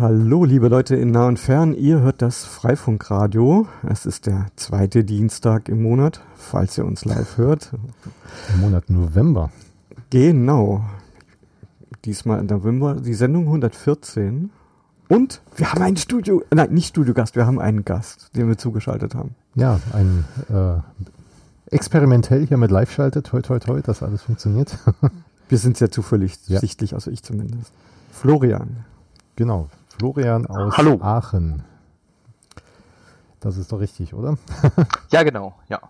Hallo, liebe Leute in nah und fern, ihr hört das Freifunkradio. Es ist der zweite Dienstag im Monat, falls ihr uns live hört. Im Monat November. Genau. Diesmal im November die Sendung 114. Und wir haben einen Studio, nein, nicht Studiogast, wir haben einen Gast, den wir zugeschaltet haben. Ja, ein äh, experimentell hier mit Live-Schalte, toi toi toi, dass alles funktioniert. wir sind sehr zuversichtlich, ja. also ich zumindest. Florian. Genau, Florian aus Hallo. Aachen. Das ist doch richtig, oder? ja, genau, ja.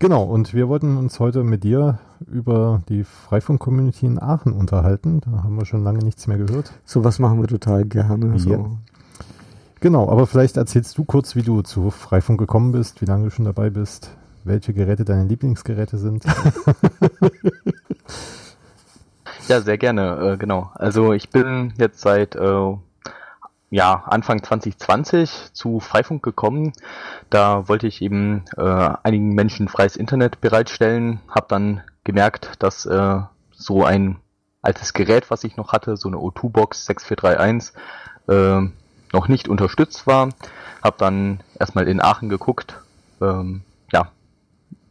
Genau, und wir wollten uns heute mit dir über die Freifunk-Community in Aachen unterhalten. Da haben wir schon lange nichts mehr gehört. So was machen wir total gerne. Ja. So. Genau, aber vielleicht erzählst du kurz, wie du zu Freifunk gekommen bist, wie lange du schon dabei bist, welche Geräte deine Lieblingsgeräte sind. ja, sehr gerne, äh, genau. Also ich bin jetzt seit äh, ja, Anfang 2020 zu Freifunk gekommen. Da wollte ich eben äh, einigen Menschen freies Internet bereitstellen, habe dann gemerkt, dass äh, so ein altes Gerät, was ich noch hatte, so eine O2-Box 6431, äh, noch nicht unterstützt war. Habe dann erstmal in Aachen geguckt, ähm, ja,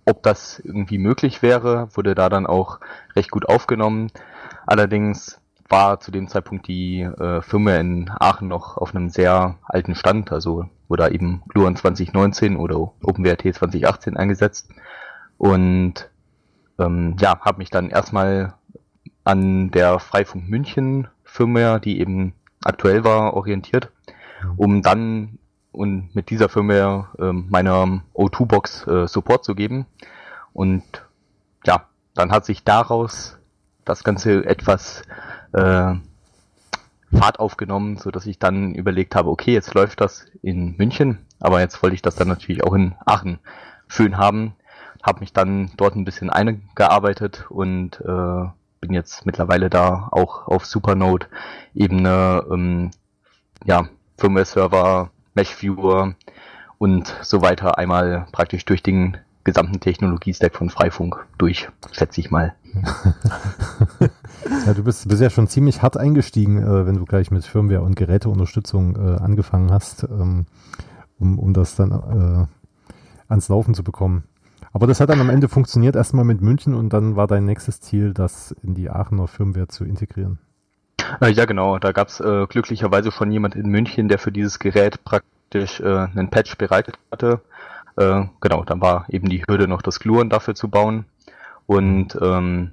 ob das irgendwie möglich wäre, wurde da dann auch recht gut aufgenommen. Allerdings war zu dem Zeitpunkt die äh, Firma in Aachen noch auf einem sehr alten Stand, also wurde eben Gluon 2019 oder OpenWrt 2018 eingesetzt und ähm, ja, habe mich dann erstmal an der Freifunk München Firma, die eben aktuell war, orientiert, um dann und mit dieser Firma äh, meiner O2-Box äh, Support zu geben. Und ja, dann hat sich daraus das Ganze etwas äh, Fahrt aufgenommen, so dass ich dann überlegt habe, okay, jetzt läuft das in München, aber jetzt wollte ich das dann natürlich auch in Aachen schön haben, habe mich dann dort ein bisschen eingearbeitet und äh, bin jetzt mittlerweile da auch auf Supernode-Ebene, ähm, ja, Firmware-Server, Mesh-Viewer und so weiter einmal praktisch durch den gesamten Technologiestack von Freifunk durch, schätze ich mal. ja, du bist, bist ja schon ziemlich hart eingestiegen, äh, wenn du gleich mit Firmware und Geräteunterstützung äh, angefangen hast, ähm, um, um das dann äh, ans Laufen zu bekommen. Aber das hat dann am Ende funktioniert, erstmal mit München und dann war dein nächstes Ziel, das in die Aachener Firmware zu integrieren. Äh, ja, genau. Da gab es äh, glücklicherweise schon jemand in München, der für dieses Gerät praktisch äh, einen Patch bereitet hatte. Äh, genau, dann war eben die Hürde noch das Gluon dafür zu bauen. Und ähm,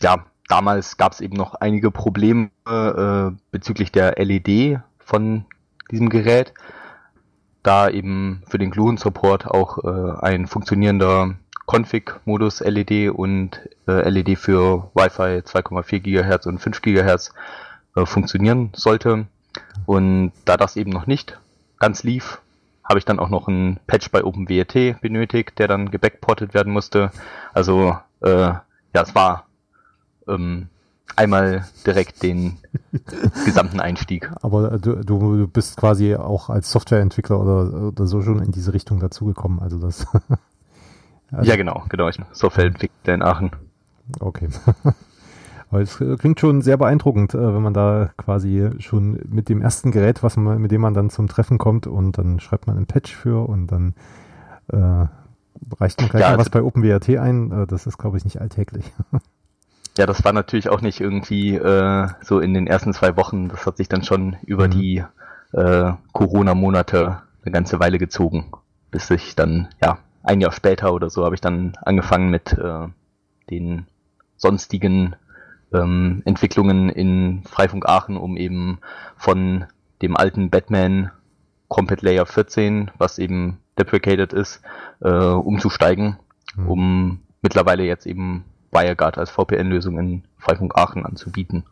ja, damals gab es eben noch einige Probleme äh, bezüglich der LED von diesem Gerät, da eben für den Gluon Support auch äh, ein funktionierender Config-Modus LED und äh, LED für Wi-Fi 2,4 GHz und 5 GHz äh, funktionieren sollte. Und da das eben noch nicht ganz lief, habe ich dann auch noch einen Patch bei OpenWrt benötigt, der dann gebackportet werden musste. Also äh, ja, es war ähm, einmal direkt den gesamten Einstieg. Aber du, du bist quasi auch als Softwareentwickler oder, oder so schon in diese Richtung dazugekommen. Also das. also ja, genau, genau. Ich bin Softwareentwickler in Aachen. Okay. Aber es klingt schon sehr beeindruckend, äh, wenn man da quasi schon mit dem ersten Gerät, was man, mit dem man dann zum Treffen kommt und dann schreibt man einen Patch für und dann äh, reicht man gleich ja, also was bei OpenWrt ein. Äh, das ist, glaube ich, nicht alltäglich. Ja, das war natürlich auch nicht irgendwie äh, so in den ersten zwei Wochen. Das hat sich dann schon über mhm. die äh, Corona-Monate eine ganze Weile gezogen, bis ich dann, ja, ein Jahr später oder so habe ich dann angefangen mit äh, den sonstigen ähm, Entwicklungen in Freifunk Aachen, um eben von dem alten Batman Combat Layer 14, was eben deprecated ist, äh, umzusteigen, mhm. um mittlerweile jetzt eben WireGuard als VPN-Lösung in Freifunk Aachen anzubieten.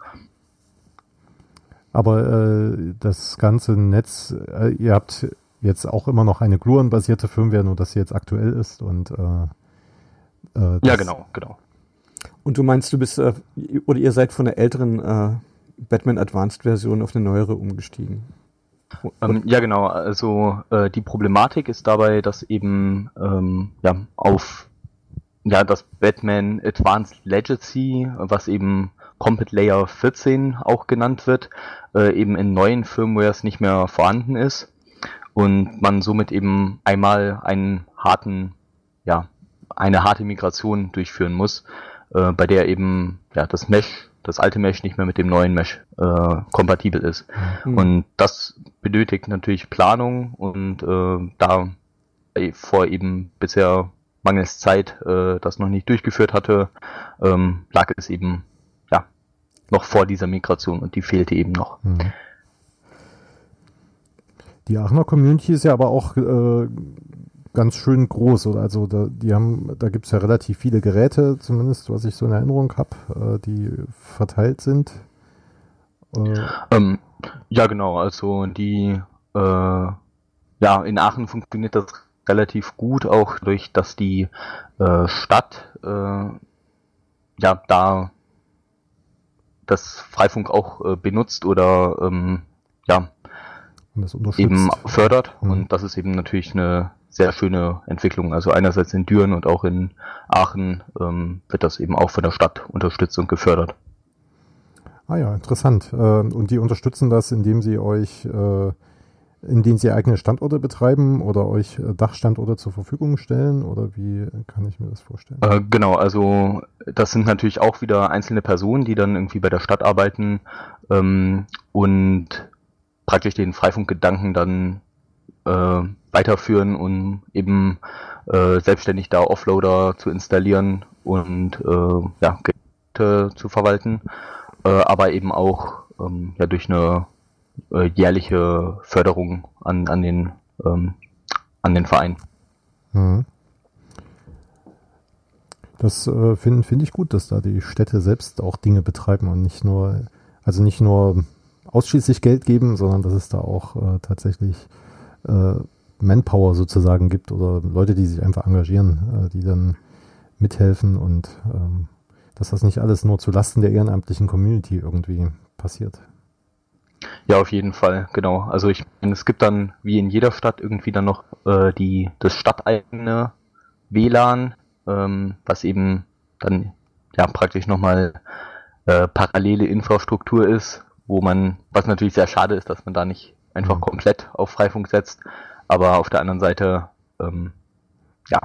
Aber äh, das ganze Netz, äh, ihr habt jetzt auch immer noch eine Gluon-basierte Firmware, nur dass sie jetzt aktuell ist und äh, äh ja, genau, genau. Und du meinst, du bist, äh, oder ihr seid von der älteren äh, Batman Advanced Version auf eine neuere umgestiegen? Ähm, ja, genau. Also äh, die Problematik ist dabei, dass eben ähm, ja auf ja das Batman Advanced Legacy, was eben Combat Layer 14 auch genannt wird, äh, eben in neuen Firmwares nicht mehr vorhanden ist und man somit eben einmal einen harten, ja, eine harte Migration durchführen muss, äh, bei der eben ja das Mesh, das alte Mesh nicht mehr mit dem neuen Mesh äh, kompatibel ist. Mhm. Und das benötigt natürlich Planung und äh, da vor eben bisher mangels Zeit äh, das noch nicht durchgeführt hatte, ähm, lag es eben ja noch vor dieser Migration und die fehlte eben noch. Mhm. Die Aachener Community ist ja aber auch äh, ganz schön groß. Also da, die haben, da gibt es ja relativ viele Geräte, zumindest was ich so in Erinnerung habe, äh, die verteilt sind. Äh, ähm, ja, genau. Also die, äh, ja, in Aachen funktioniert das relativ gut, auch durch, dass die äh, Stadt äh, ja da das Freifunk auch äh, benutzt oder ähm, ja eben fördert mhm. und das ist eben natürlich eine sehr schöne Entwicklung. Also einerseits in Düren und auch in Aachen ähm, wird das eben auch von der Stadt unterstützt und gefördert. Ah ja, interessant. Äh, und die unterstützen das, indem sie euch äh, in denen sie eigene Standorte betreiben oder euch äh, Dachstandorte zur Verfügung stellen? Oder wie kann ich mir das vorstellen? Äh, genau, also das sind natürlich auch wieder einzelne Personen, die dann irgendwie bei der Stadt arbeiten ähm, und praktisch den Freifunkgedanken dann äh, weiterführen, um eben äh, selbstständig da Offloader zu installieren und äh, ja, Geräte zu verwalten, äh, aber eben auch ähm, ja, durch eine äh, jährliche Förderung an, an, den, ähm, an den Verein. Mhm. Das äh, finde find ich gut, dass da die Städte selbst auch Dinge betreiben und nicht nur, also nicht nur ausschließlich Geld geben, sondern dass es da auch äh, tatsächlich Manpower sozusagen gibt oder Leute, die sich einfach engagieren, äh, die dann mithelfen und ähm, dass das nicht alles nur zu Lasten der ehrenamtlichen Community irgendwie passiert. Ja, auf jeden Fall, genau. Also ich meine, es gibt dann wie in jeder Stadt irgendwie dann noch äh, die das stadteigene WLAN, ähm, was eben dann ja praktisch nochmal äh, parallele Infrastruktur ist, wo man, was natürlich sehr schade ist, dass man da nicht einfach mhm. komplett auf Freifunk setzt, aber auf der anderen Seite ähm, ja,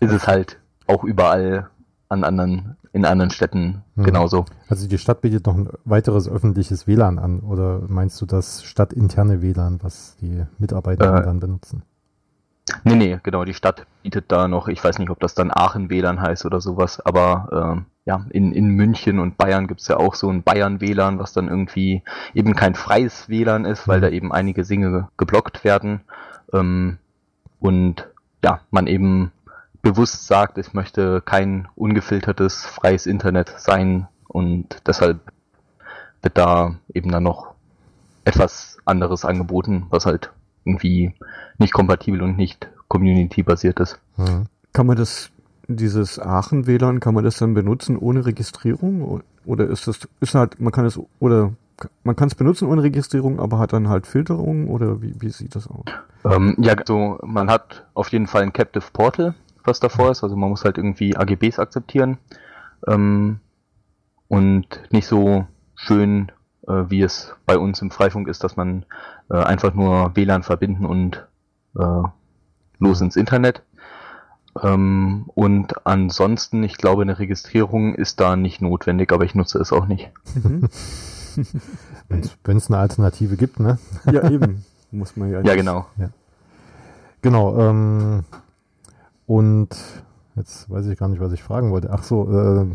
ist es halt auch überall an anderen in anderen Städten mhm. genauso. Also die Stadt bietet noch ein weiteres öffentliches WLAN an oder meinst du das stadtinterne WLAN, was die Mitarbeiter äh, dann benutzen? Nee, nee, genau, die Stadt bietet da noch, ich weiß nicht, ob das dann Aachen WLAN heißt oder sowas, aber äh, ja, in, in München und Bayern gibt's ja auch so ein Bayern WLAN, was dann irgendwie eben kein freies WLAN ist, weil mhm. da eben einige Singe geblockt werden. Ähm, und ja, man eben bewusst sagt, ich möchte kein ungefiltertes, freies Internet sein und deshalb wird da eben dann noch etwas anderes angeboten, was halt irgendwie nicht kompatibel und nicht community-basiert ist. Mhm. Kann man das, dieses Aachen-WLAN, kann man das dann benutzen ohne Registrierung? Oder ist das, ist halt, man kann es, oder man kann es benutzen ohne Registrierung, aber hat dann halt Filterung oder wie, wie sieht das aus? Ähm, ja, so, man hat auf jeden Fall ein Captive Portal, was davor ist. Also man muss halt irgendwie AGBs akzeptieren ähm, und nicht so schön, äh, wie es bei uns im Freifunk ist, dass man äh, einfach nur WLAN verbinden und äh, los ins Internet. Ähm, und ansonsten, ich glaube, eine Registrierung ist da nicht notwendig, aber ich nutze es auch nicht. Mhm. Wenn es eine Alternative gibt, ne? Ja, eben. Muss man ja. Ja, genau. Ja. Genau. Ähm, und jetzt weiß ich gar nicht, was ich fragen wollte. Ach so, äh,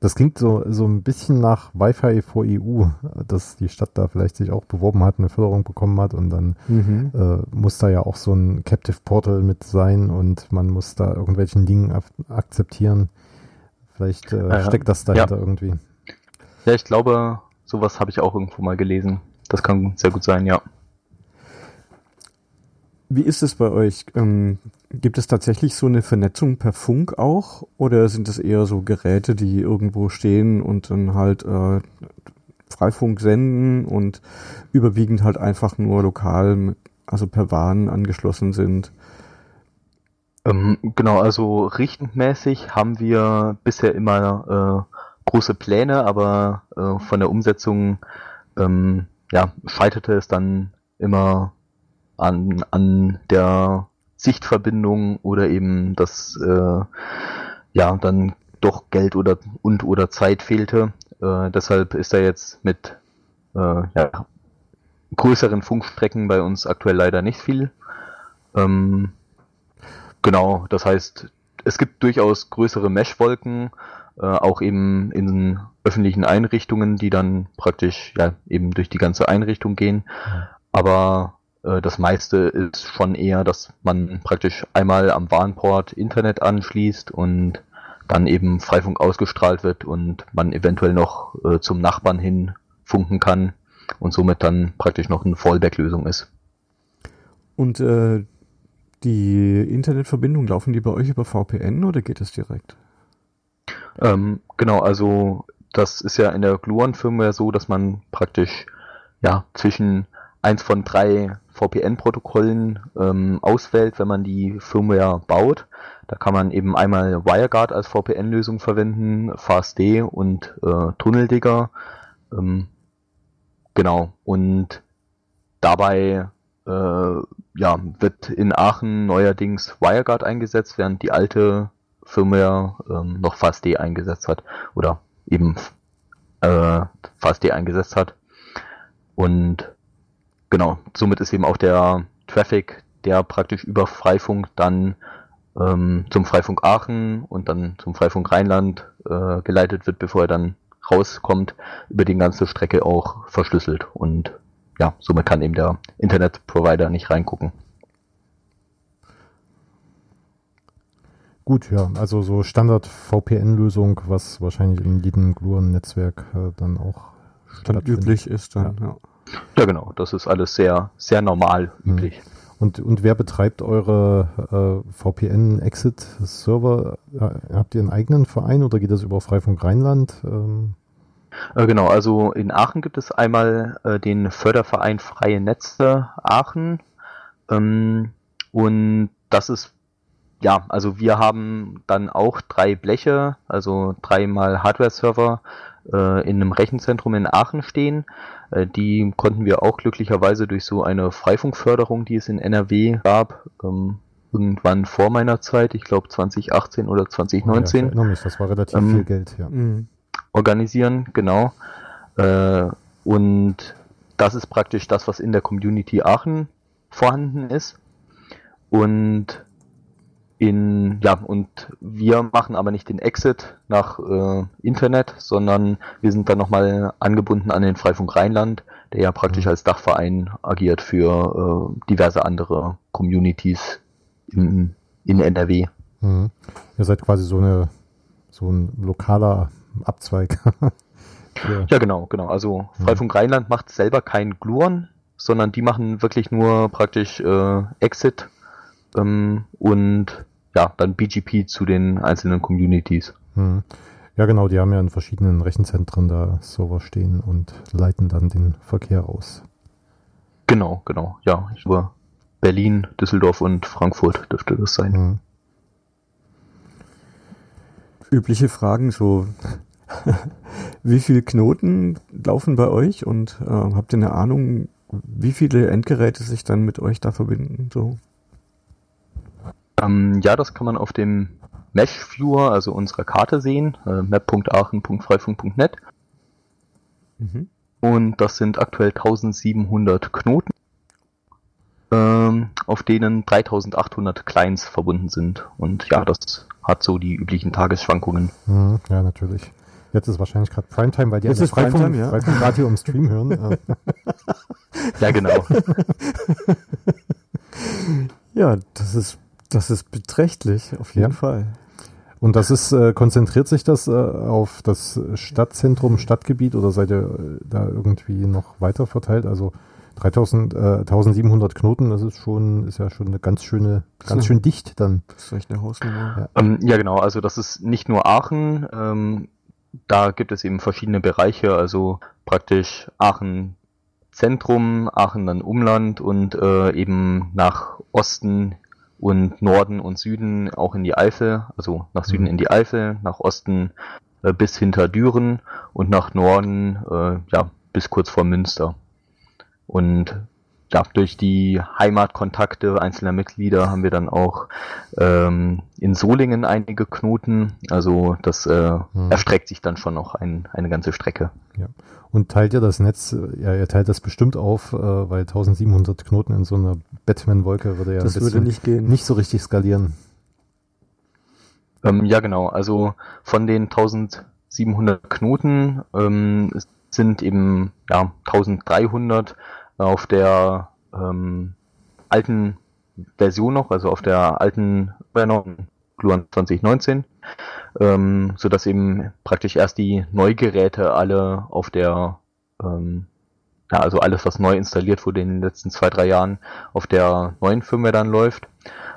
das klingt so, so ein bisschen nach Wi-Fi vor EU, dass die Stadt da vielleicht sich auch beworben hat, eine Förderung bekommen hat und dann mhm. äh, muss da ja auch so ein Captive Portal mit sein und man muss da irgendwelchen Dingen akzeptieren. Vielleicht äh, äh, steckt das dahinter ja. irgendwie. Ja, ich glaube, sowas habe ich auch irgendwo mal gelesen. Das kann sehr gut sein, ja. Wie ist es bei euch? Ähm, gibt es tatsächlich so eine Vernetzung per Funk auch? Oder sind das eher so Geräte, die irgendwo stehen und dann halt äh, Freifunk senden und überwiegend halt einfach nur lokal, also per WAN angeschlossen sind? Ähm, genau, also richtmäßig haben wir bisher immer äh, große Pläne, aber äh, von der Umsetzung ähm, ja, scheiterte es dann immer an, an der Sichtverbindung oder eben das äh, ja dann doch Geld oder und oder Zeit fehlte. Äh, deshalb ist er jetzt mit äh, ja, größeren Funkstrecken bei uns aktuell leider nicht viel. Ähm, genau, das heißt, es gibt durchaus größere Meshwolken, äh, auch eben in öffentlichen Einrichtungen, die dann praktisch ja eben durch die ganze Einrichtung gehen. Aber das meiste ist schon eher, dass man praktisch einmal am Warnport Internet anschließt und dann eben Freifunk ausgestrahlt wird und man eventuell noch äh, zum Nachbarn hin funken kann und somit dann praktisch noch eine Fallback-Lösung ist. Und äh, die Internetverbindung, laufen die bei euch über VPN oder geht das direkt? Ähm, genau, also das ist ja in der Gluon-Firmware so, dass man praktisch ja zwischen eins von drei VPN-Protokollen ähm, auswählt, wenn man die Firmware baut. Da kann man eben einmal WireGuard als VPN-Lösung verwenden, FastD und äh, TunnelDigger. Ähm, genau. Und dabei äh, ja, wird in Aachen neuerdings WireGuard eingesetzt, während die alte Firmware ähm, noch FastD eingesetzt hat oder eben äh, FastD eingesetzt hat. Und genau, somit ist eben auch der Traffic, der praktisch über Freifunk dann ähm, zum Freifunk Aachen und dann zum Freifunk Rheinland äh, geleitet wird, bevor er dann rauskommt, über die ganze Strecke auch verschlüsselt. Und ja, somit kann eben der Internetprovider nicht reingucken. Gut, ja, also so Standard-VPN-Lösung, was wahrscheinlich in jedem Gluon-Netzwerk äh, dann auch üblich ist dann, ja. ja. Ja, genau. Das ist alles sehr, sehr normal Mhm. üblich. Und, und wer betreibt eure äh, VPN-Exit-Server? Habt ihr einen eigenen Verein oder geht das über Freifunk Rheinland? Ähm, Äh, genau, also in Aachen gibt es einmal äh, den Förderverein Freie Netze Aachen. Ähm, und das ist, ja, also wir haben dann auch drei Bleche, also dreimal Hardware-Server äh, in einem Rechenzentrum in Aachen stehen. Äh, die konnten wir auch glücklicherweise durch so eine Freifunkförderung, die es in NRW gab, ähm, irgendwann vor meiner Zeit, ich glaube 2018 oder Ja, ich 2019 erinnere mich, das war relativ Ähm, viel Geld, ja. Mhm. organisieren, genau. Äh, und das ist praktisch das, was in der Community Aachen vorhanden ist. Und in, ja, und wir machen aber nicht den Exit nach äh, Internet, sondern wir sind dann nochmal angebunden an den Freifunk Rheinland, der ja praktisch Mhm. als Dachverein agiert für äh, diverse andere Communities in, in NRW. Mhm. Ihr seid quasi so eine so ein lokaler Abzweig. Für- Ja, genau, genau. Also Freifunk Rheinland macht selber kein Gluon, sondern die machen wirklich nur praktisch äh, Exit ähm, und ja, dann BGP zu den einzelnen Communities. Mhm. Ja, genau, die haben ja in verschiedenen Rechenzentren da Server stehen und leiten dann den Verkehr aus. Genau, genau. Ja, ich glaube Berlin, Düsseldorf und Frankfurt dürfte das sein. Mhm. Übliche Fragen, so wie viele Knoten laufen bei euch und äh, habt ihr eine Ahnung, wie viele Endgeräte sich dann mit euch da verbinden? So. Ähm, ja, das kann man auf dem Mesh Viewer, also unserer Karte sehen, äh, map.aachen.freifunk.net. Mhm. Und das sind aktuell 1700 Knoten, ähm, auf denen 3800 Clients verbunden sind. Und ja, das hat so die üblichen Tagesschwankungen. Mhm. Ja, natürlich. Jetzt ist wahrscheinlich gerade Primetime, weil die Jetzt alle ist Primetime, ja. Freifunk Radio im Stream hören. Ja, genau. Ja, das ist, das ist beträchtlich, auf jeden Ja. Fall. Und das ist, äh, konzentriert sich das äh, auf das Stadtzentrum, Stadtgebiet oder seid ihr äh, da irgendwie noch weiter verteilt? Also 3000, äh, 1700 Knoten, das ist schon, ist ja schon eine ganz schöne, ganz schön dicht dann. Das ist echt eine Hausnummer. Ja. ähm, ja, genau. Also das ist nicht nur Aachen. Ähm, da gibt es eben verschiedene Bereiche. Also praktisch Aachen Zentrum, Aachen dann Umland und äh, eben nach Osten und Norden und Süden auch in die Eifel. Also nach Süden Mhm. in die Eifel, nach Osten äh, bis hinter Düren und nach Norden äh, ja bis kurz vor Münster. Und ja, durch die Heimatkontakte einzelner Mitglieder haben wir dann auch ähm, in Solingen einige Knoten. Also das äh, hm. erstreckt sich dann schon noch ein, eine ganze Strecke. Ja. Und teilt ihr das Netz, ja, ihr teilt das bestimmt auf, äh, weil 1700 Knoten in so einer Batman-Wolke würde ja das würde nicht, gehen. nicht so richtig skalieren. Ähm, ja, genau. Also von den 1700 Knoten ähm, sind eben ja, 1300 auf der ähm, alten Version noch, also auf der alten Gluon 2019, ähm, so dass eben praktisch erst die Neugeräte alle auf der, ähm, ja, also alles, was neu installiert wurde in den letzten zwei, drei Jahren, auf der neuen Firmware dann läuft.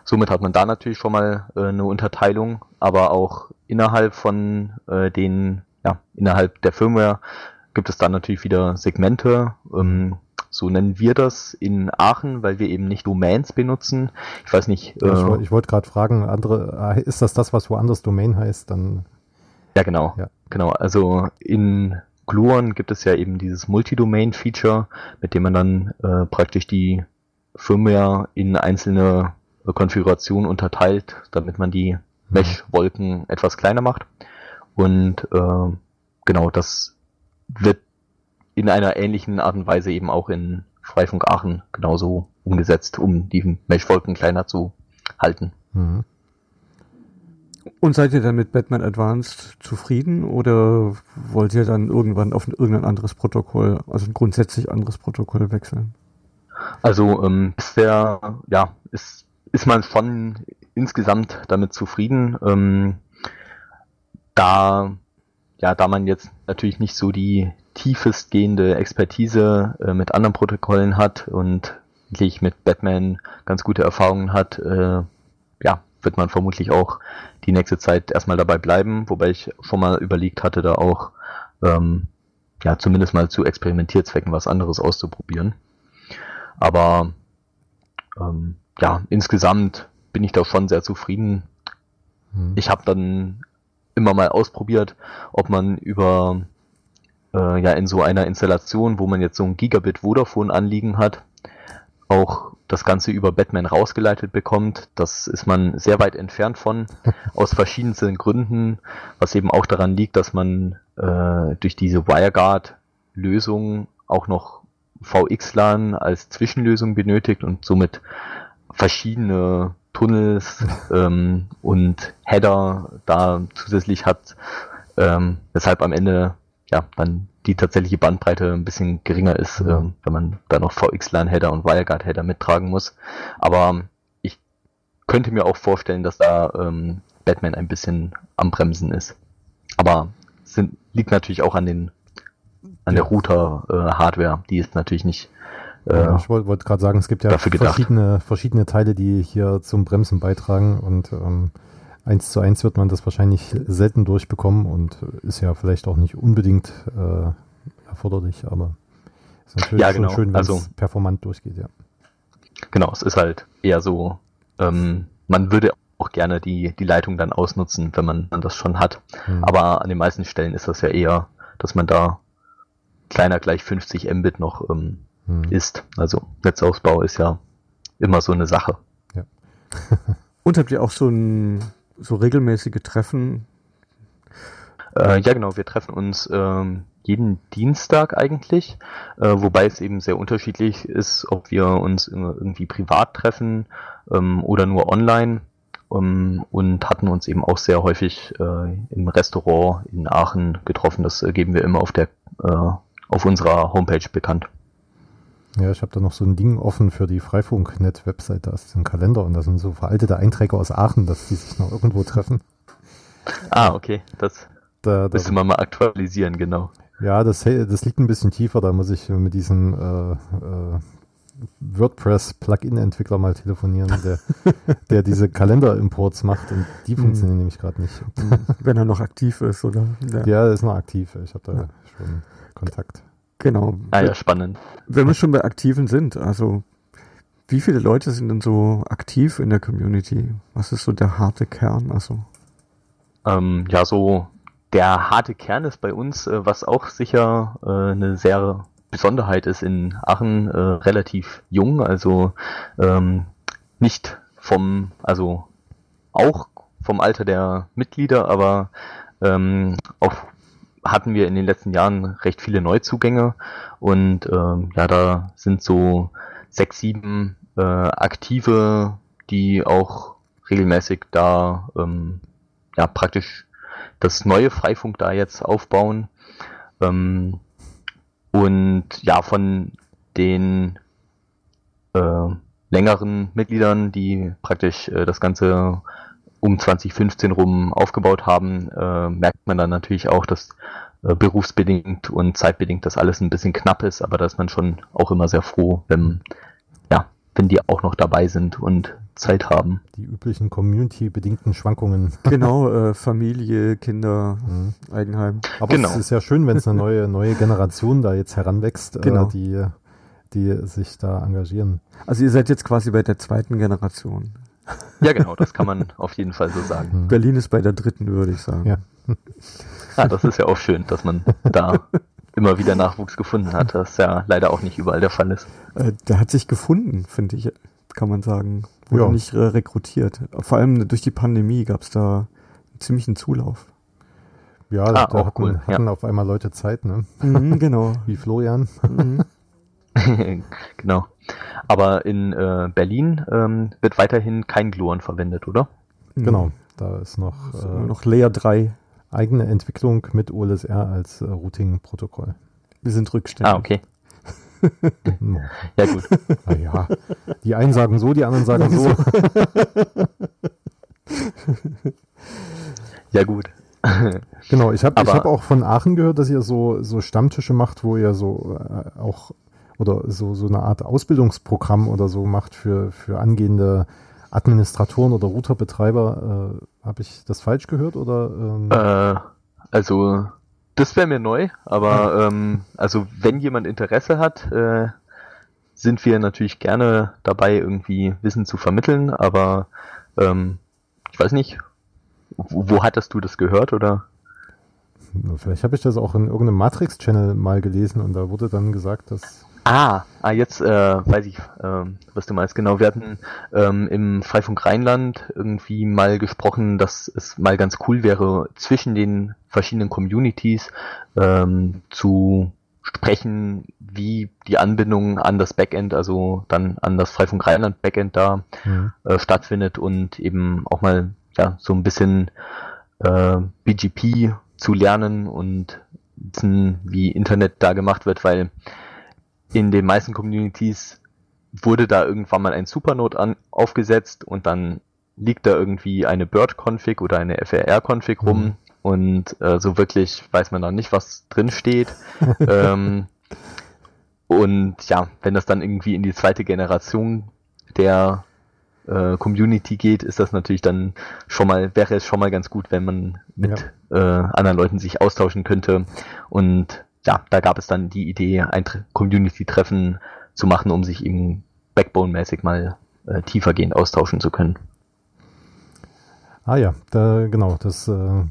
Somit hat man da natürlich schon mal äh, eine Unterteilung, aber auch innerhalb von äh, den, ja, innerhalb der Firmware gibt es dann natürlich wieder Segmente. Ähm, so nennen wir das in Aachen, weil wir eben nicht Domains benutzen. Ich weiß nicht. Ja, äh, ich, ich wollte gerade fragen, andere, äh, ist das das, was woanders Domain heißt? Dann. Ja, genau. Ja. Genau. Also in Gluon gibt es ja eben dieses Multi-Domain-Feature, mit dem man dann äh, praktisch die Firmware in einzelne Konfigurationen unterteilt, damit man die mhm. Mesh-Wolken etwas kleiner macht. Und äh, genau, das wird in einer ähnlichen Art und Weise eben auch in Freifunk Aachen genauso umgesetzt, um die Meshwolken kleiner zu halten. Mhm. Und seid ihr dann mit Batman Advanced zufrieden oder wollt ihr dann irgendwann auf irgendein anderes Protokoll, also ein grundsätzlich anderes Protokoll wechseln? Also ähm, bisher ja, ist, ist man schon insgesamt damit zufrieden. Ähm, da ja, da man jetzt natürlich nicht so die tiefestgehende Expertise äh, mit anderen Protokollen hat und wirklich mit Batman ganz gute Erfahrungen hat, äh, ja, wird man vermutlich auch die nächste Zeit erstmal dabei bleiben, wobei ich schon mal überlegt hatte, da auch ähm, ja zumindest mal zu Experimentierzwecken was anderes auszuprobieren. Aber ähm, ja, insgesamt bin ich da schon sehr zufrieden. Hm. Ich habe dann immer mal ausprobiert, ob man über äh, ja in so einer Installation, wo man jetzt so ein Gigabit Vodafone anliegen hat, auch das Ganze über Batman rausgeleitet bekommt. Das ist man sehr weit entfernt von, aus verschiedensten Gründen, was eben auch daran liegt, dass man äh, durch diese WireGuard-Lösung auch noch VXLAN als Zwischenlösung benötigt und somit verschiedene Tunnels ähm, und Header da zusätzlich hat, ähm, weshalb am Ende ja dann die tatsächliche Bandbreite ein bisschen geringer ist, mhm. ähm, wenn man da noch VXLAN-Header und WireGuard-Header mittragen muss. Aber ich könnte mir auch vorstellen, dass da ähm, Batman ein bisschen am Bremsen ist. Aber sind, liegt natürlich auch an den an ja. der Router-Hardware. Äh, die ist natürlich nicht ja, ich wollte wollt gerade sagen, es gibt ja verschiedene, verschiedene Teile, die hier zum Bremsen beitragen und ähm, eins zu eins wird man das wahrscheinlich selten durchbekommen und ist ja vielleicht auch nicht unbedingt äh, erforderlich, aber ist natürlich ja, genau. schon schön, wenn also, es performant durchgeht, ja. Genau, es ist halt eher so, ähm, man würde auch gerne die, die Leitung dann ausnutzen, wenn man, man das schon hat. Hm. Aber an den meisten Stellen ist das ja eher, dass man da kleiner gleich 50 Mbit noch ähm, hm. ist. Also Netzausbau ist ja immer so eine Sache. Ja. Und habt ihr auch so ein so regelmäßige Treffen? Äh, ja, genau. Wir treffen uns ähm, jeden Dienstag eigentlich, äh, wobei es eben sehr unterschiedlich ist, ob wir uns irgendwie privat treffen ähm, oder nur online ähm, und hatten uns eben auch sehr häufig äh, im Restaurant in Aachen getroffen. Das äh, geben wir immer auf der äh, auf unserer Homepage bekannt. Ja, ich habe da noch so ein Ding offen für die Freifunk-Net-Website. Da ist ein Kalender und da sind so veraltete Einträge aus Aachen, dass die sich noch irgendwo treffen. Ah, okay. Das da, da, müssen wir mal aktualisieren, genau. Ja, das, das liegt ein bisschen tiefer. Da muss ich mit diesem äh, äh, WordPress-Plugin-Entwickler mal telefonieren, der, der diese Kalender-Imports macht und die hm. funktionieren nämlich gerade nicht. Wenn er noch aktiv ist, oder? Ja, ja er ist noch aktiv. Ich habe da ja. schon Kontakt. Genau. Ah ja, spannend. Wenn wir schon bei Aktiven sind, also wie viele Leute sind denn so aktiv in der Community? Was ist so der harte Kern? Also ähm, ja, so der harte Kern ist bei uns, äh, was auch sicher äh, eine sehr Besonderheit ist in Aachen, äh, relativ jung, also ähm, nicht vom, also auch vom Alter der Mitglieder, aber ähm, auch hatten wir in den letzten Jahren recht viele Neuzugänge und ähm, ja, da sind so sechs, sieben äh, Aktive, die auch regelmäßig da ähm, ja praktisch das neue Freifunk da jetzt aufbauen. Ähm, und ja, von den äh, längeren Mitgliedern, die praktisch äh, das Ganze um 2015 rum aufgebaut haben, äh, merkt man dann natürlich auch, dass äh, berufsbedingt und zeitbedingt das alles ein bisschen knapp ist, aber da ist man schon auch immer sehr froh, wenn, ja, wenn die auch noch dabei sind und Zeit haben. Die üblichen Community-bedingten Schwankungen. Genau, äh, Familie, Kinder, mhm. Eigenheim. Aber genau. es ist ja schön, wenn es eine neue, neue Generation da jetzt heranwächst, äh, genau. äh, die, die sich da engagieren. Also ihr seid jetzt quasi bei der zweiten Generation. Ja, genau, das kann man auf jeden Fall so sagen. Mhm. Berlin ist bei der dritten, würde ich sagen. Ja. ja, das ist ja auch schön, dass man da immer wieder Nachwuchs gefunden hat, das ja leider auch nicht überall der Fall ist. Äh, der hat sich gefunden, finde ich, kann man sagen. Wurde ja. nicht äh, rekrutiert. Vor allem durch die Pandemie gab es da einen ziemlichen Zulauf. Ja, ah, da hatten, cool. hatten ja. auf einmal Leute Zeit, ne? Mhm, genau. Wie Florian. Mhm. genau. Aber in äh, Berlin ähm, wird weiterhin kein Gluon verwendet, oder? Mhm. Genau, da ist noch, äh, noch Layer 3. Eigene Entwicklung mit OLSR als äh, Routing-Protokoll. Wir sind rückständig. Ah, okay. ja, gut. Naja, die einen sagen so, die anderen sagen so. ja, gut. Genau, ich habe hab auch von Aachen gehört, dass ihr so, so Stammtische macht, wo ihr so äh, auch oder so, so eine Art Ausbildungsprogramm oder so macht für, für angehende Administratoren oder Routerbetreiber. Äh, Habe ich das falsch gehört oder? Ähm? Äh, also das wäre mir neu, aber ähm, also wenn jemand Interesse hat, äh, sind wir natürlich gerne dabei, irgendwie Wissen zu vermitteln, aber ähm, ich weiß nicht, wo, wo hattest du das gehört oder? Vielleicht habe ich das auch in irgendeinem Matrix-Channel mal gelesen und da wurde dann gesagt, dass Ah, ah jetzt äh, weiß ich, ähm, was du meinst. Genau, wir hatten ähm, im Freifunk Rheinland irgendwie mal gesprochen, dass es mal ganz cool wäre, zwischen den verschiedenen Communities ähm, zu sprechen, wie die Anbindung an das Backend, also dann an das Freifunk Rheinland Backend da mhm. äh, stattfindet und eben auch mal ja so ein bisschen äh, BGP zu lernen und wissen, wie Internet da gemacht wird, weil in den meisten Communities wurde da irgendwann mal ein Supernode an, aufgesetzt und dann liegt da irgendwie eine Bird-Config oder eine FRR-Config rum mhm. und äh, so wirklich weiß man noch nicht, was drin steht. ähm, und ja, wenn das dann irgendwie in die zweite Generation der äh, Community geht, ist das natürlich dann schon mal, wäre es schon mal ganz gut, wenn man mit ja. äh, anderen Leuten sich austauschen könnte und ja, da gab es dann die Idee, ein Community-Treffen zu machen, um sich eben Backbone-mäßig mal äh, tiefergehend austauschen zu können. Ah ja, da, genau, das äh,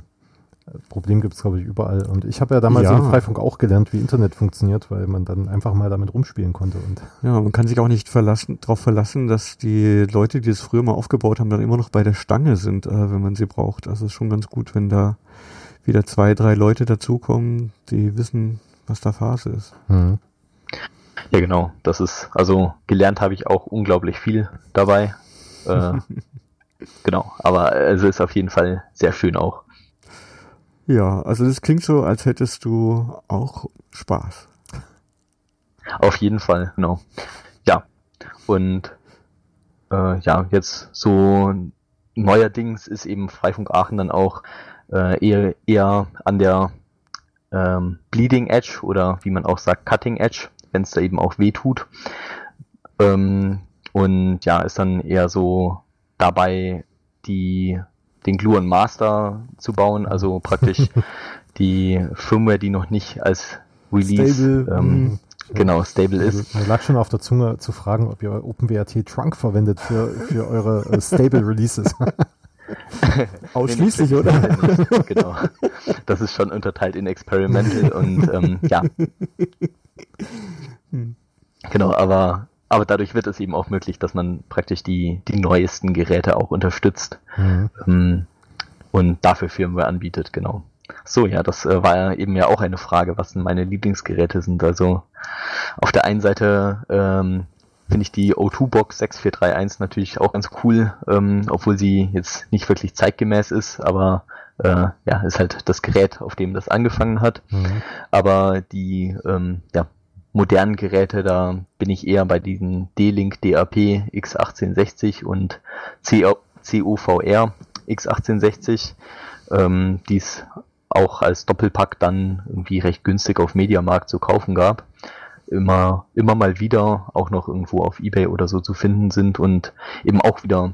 Problem gibt es, glaube ich, überall. Und ich habe ja damals ja. im Freifunk auch gelernt, wie Internet funktioniert, weil man dann einfach mal damit rumspielen konnte. Und ja, man kann sich auch nicht verlassen, darauf verlassen, dass die Leute, die es früher mal aufgebaut haben, dann immer noch bei der Stange sind, äh, wenn man sie braucht. Also es ist schon ganz gut, wenn da wieder zwei, drei Leute dazukommen, die wissen, was da Phase ist. Mhm. Ja, genau. Das ist, also gelernt habe ich auch unglaublich viel dabei. Äh, genau, aber es ist auf jeden Fall sehr schön auch. Ja, also das klingt so, als hättest du auch Spaß. Auf jeden Fall, genau. Ja, und äh, ja, jetzt so neuerdings ist eben Freifunk Aachen dann auch äh, eher, eher an der ähm, Bleeding Edge oder wie man auch sagt Cutting Edge, wenn es da eben auch weh tut. Ähm, und ja, ist dann eher so dabei, die den Gluon Master zu bauen, also praktisch die Firmware, die noch nicht als Release stable, ähm, mhm. genau stable ist. Mir lag schon auf der Zunge zu fragen, ob ihr OpenWRT Trunk verwendet für, für eure äh, Stable Releases. Ausschließlich, oder? Nicht, genau. Das ist schon unterteilt in Experimental und ähm, ja. Hm. Genau, aber, aber dadurch wird es eben auch möglich, dass man praktisch die, die neuesten Geräte auch unterstützt mhm. ähm, und dafür Firmware anbietet, genau. So, ja, das äh, war ja eben ja auch eine Frage, was denn meine Lieblingsgeräte sind. Also auf der einen Seite ähm, finde ich die O2-Box 6431 natürlich auch ganz cool, ähm, obwohl sie jetzt nicht wirklich zeitgemäß ist, aber äh, ja, ist halt das Gerät, auf dem das angefangen hat. Mhm. Aber die ähm, ja, modernen Geräte, da bin ich eher bei diesen D-Link DAP X1860 und COVR X1860, ähm, die es auch als Doppelpack dann irgendwie recht günstig auf Mediamarkt zu kaufen gab immer, immer mal wieder auch noch irgendwo auf Ebay oder so zu finden sind und eben auch wieder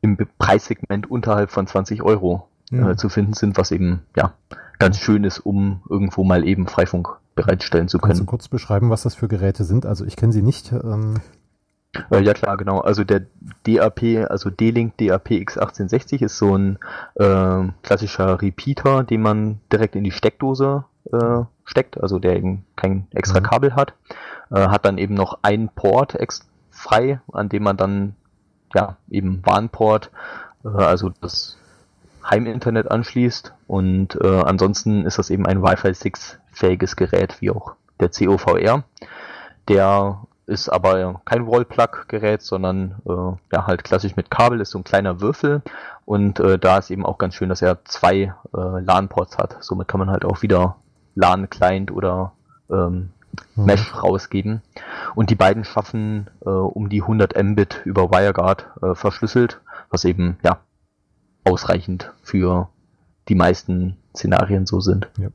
im Preissegment unterhalb von 20 Euro mhm. äh, zu finden sind, was eben, ja, ganz schön ist, um irgendwo mal eben Freifunk bereitstellen zu können. Kannst du kurz beschreiben, was das für Geräte sind? Also ich kenne sie nicht. Ähm äh, ja klar, genau. Also der DAP, also D-Link DAP X1860 ist so ein äh, klassischer Repeater, den man direkt in die Steckdose äh, steckt, also der eben kein extra mhm. Kabel hat. Äh, hat dann eben noch einen Port frei, an dem man dann ja eben WAN-Port, äh, also das Heiminternet anschließt und äh, ansonsten ist das eben ein Wi-Fi 6 fähiges Gerät wie auch der COVR. Der ist aber kein Wallplug-Gerät, sondern äh, ja halt klassisch mit Kabel, ist so ein kleiner Würfel und äh, da ist eben auch ganz schön, dass er zwei äh, LAN-Ports hat. Somit kann man halt auch wieder LAN-Client oder ähm, mhm. Mesh rausgeben. Und die beiden schaffen äh, um die 100 Mbit über WireGuard äh, verschlüsselt, was eben ja ausreichend für die meisten Szenarien so sind. Ja.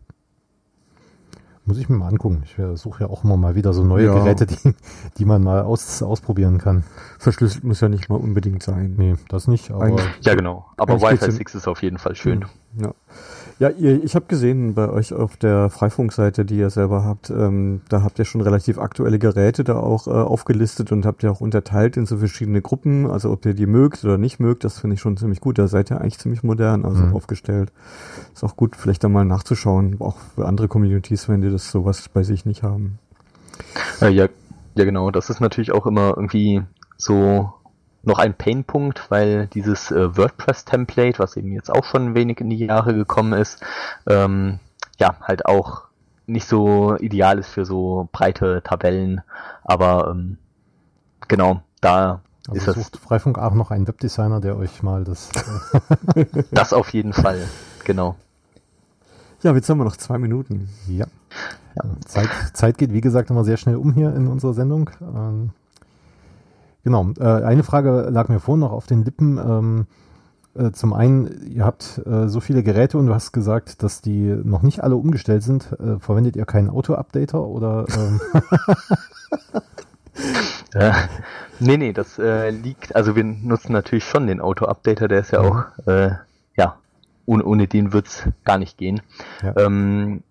Muss ich mir mal angucken. Ich suche ja auch immer mal wieder so neue ja. Geräte, die, die man mal aus, ausprobieren kann. Verschlüsselt muss ja nicht mal unbedingt sein. Nee, das nicht. Aber ja, genau. Aber Wi-Fi 6 ist auf jeden Fall schön. Ja. Ja, ihr, ich habe gesehen bei euch auf der Freifunkseite, die ihr selber habt, ähm, da habt ihr schon relativ aktuelle Geräte da auch äh, aufgelistet und habt ihr auch unterteilt in so verschiedene Gruppen. Also ob ihr die mögt oder nicht mögt, das finde ich schon ziemlich gut. Da seid ihr eigentlich ziemlich modern also mhm. aufgestellt. Ist auch gut, vielleicht da mal nachzuschauen, auch für andere Communities, wenn die das sowas bei sich nicht haben. Äh, ja, ja, genau. Das ist natürlich auch immer irgendwie so noch ein Painpunkt, weil dieses äh, WordPress-Template, was eben jetzt auch schon ein wenig in die Jahre gekommen ist, ähm, ja, halt auch nicht so ideal ist für so breite Tabellen, aber ähm, genau, da also ist sucht das. Freifunk auch noch einen Webdesigner, der euch mal das. Das auf jeden Fall, genau. Ja, jetzt haben wir noch zwei Minuten. Ja. ja. Zeit, Zeit geht, wie gesagt, immer sehr schnell um hier in unserer Sendung. Ähm, Genau. Äh, eine Frage lag mir vorhin noch auf den Lippen. Ähm, äh, zum einen, ihr habt äh, so viele Geräte und du hast gesagt, dass die noch nicht alle umgestellt sind. Äh, verwendet ihr keinen Auto-Updater oder? Ähm äh, nee, nee, das äh, liegt, also wir nutzen natürlich schon den Auto-Updater, der ist ja auch, äh, ja, ohne, ohne den wird's gar nicht gehen. Ja. Ähm,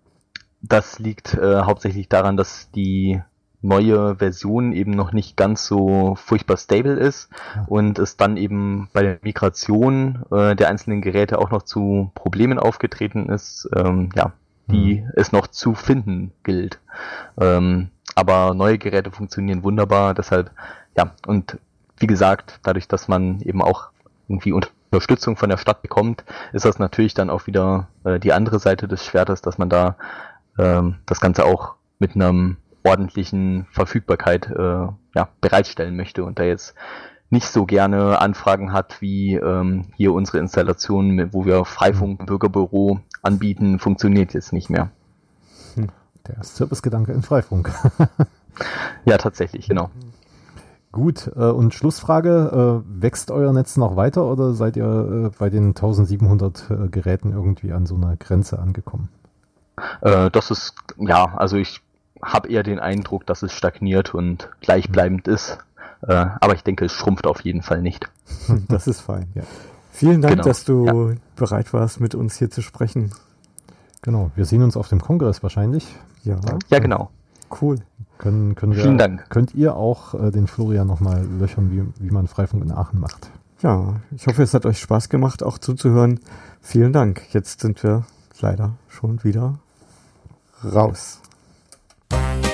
das liegt hauptsächlich daran, dass die neue Version eben noch nicht ganz so furchtbar stable ist und es dann eben bei der Migration äh, der einzelnen Geräte auch noch zu Problemen aufgetreten ist, ähm, ja, die mhm. es noch zu finden gilt. Ähm, aber neue Geräte funktionieren wunderbar, deshalb, ja, und wie gesagt, dadurch, dass man eben auch irgendwie Unterstützung von der Stadt bekommt, ist das natürlich dann auch wieder äh, die andere Seite des Schwertes, dass man da ähm, das Ganze auch mit einem ordentlichen Verfügbarkeit äh, ja, bereitstellen möchte und da jetzt nicht so gerne Anfragen hat, wie ähm, hier unsere Installation, wo wir Freifunk Bürgerbüro anbieten, funktioniert jetzt nicht mehr. Hm, der Servicegedanke in Freifunk. ja, tatsächlich, genau. Gut, äh, und Schlussfrage, äh, wächst euer Netz noch weiter oder seid ihr äh, bei den 1700 äh, Geräten irgendwie an so einer Grenze angekommen? Äh, das ist, ja, also ich habe eher den Eindruck, dass es stagniert und gleichbleibend ist. Äh, aber ich denke, es schrumpft auf jeden Fall nicht. Das ist fein, ja. Vielen Dank, genau. dass du ja. bereit warst, mit uns hier zu sprechen. Genau, wir sehen uns auf dem Kongress wahrscheinlich. Ja, ja genau. Cool. Können, können wir, Vielen Dank. Könnt ihr auch äh, den Florian nochmal löchern, wie, wie man Freifunk in Aachen macht? Ja, ich hoffe, es hat euch Spaß gemacht, auch zuzuhören. Vielen Dank. Jetzt sind wir leider schon wieder raus. Bye.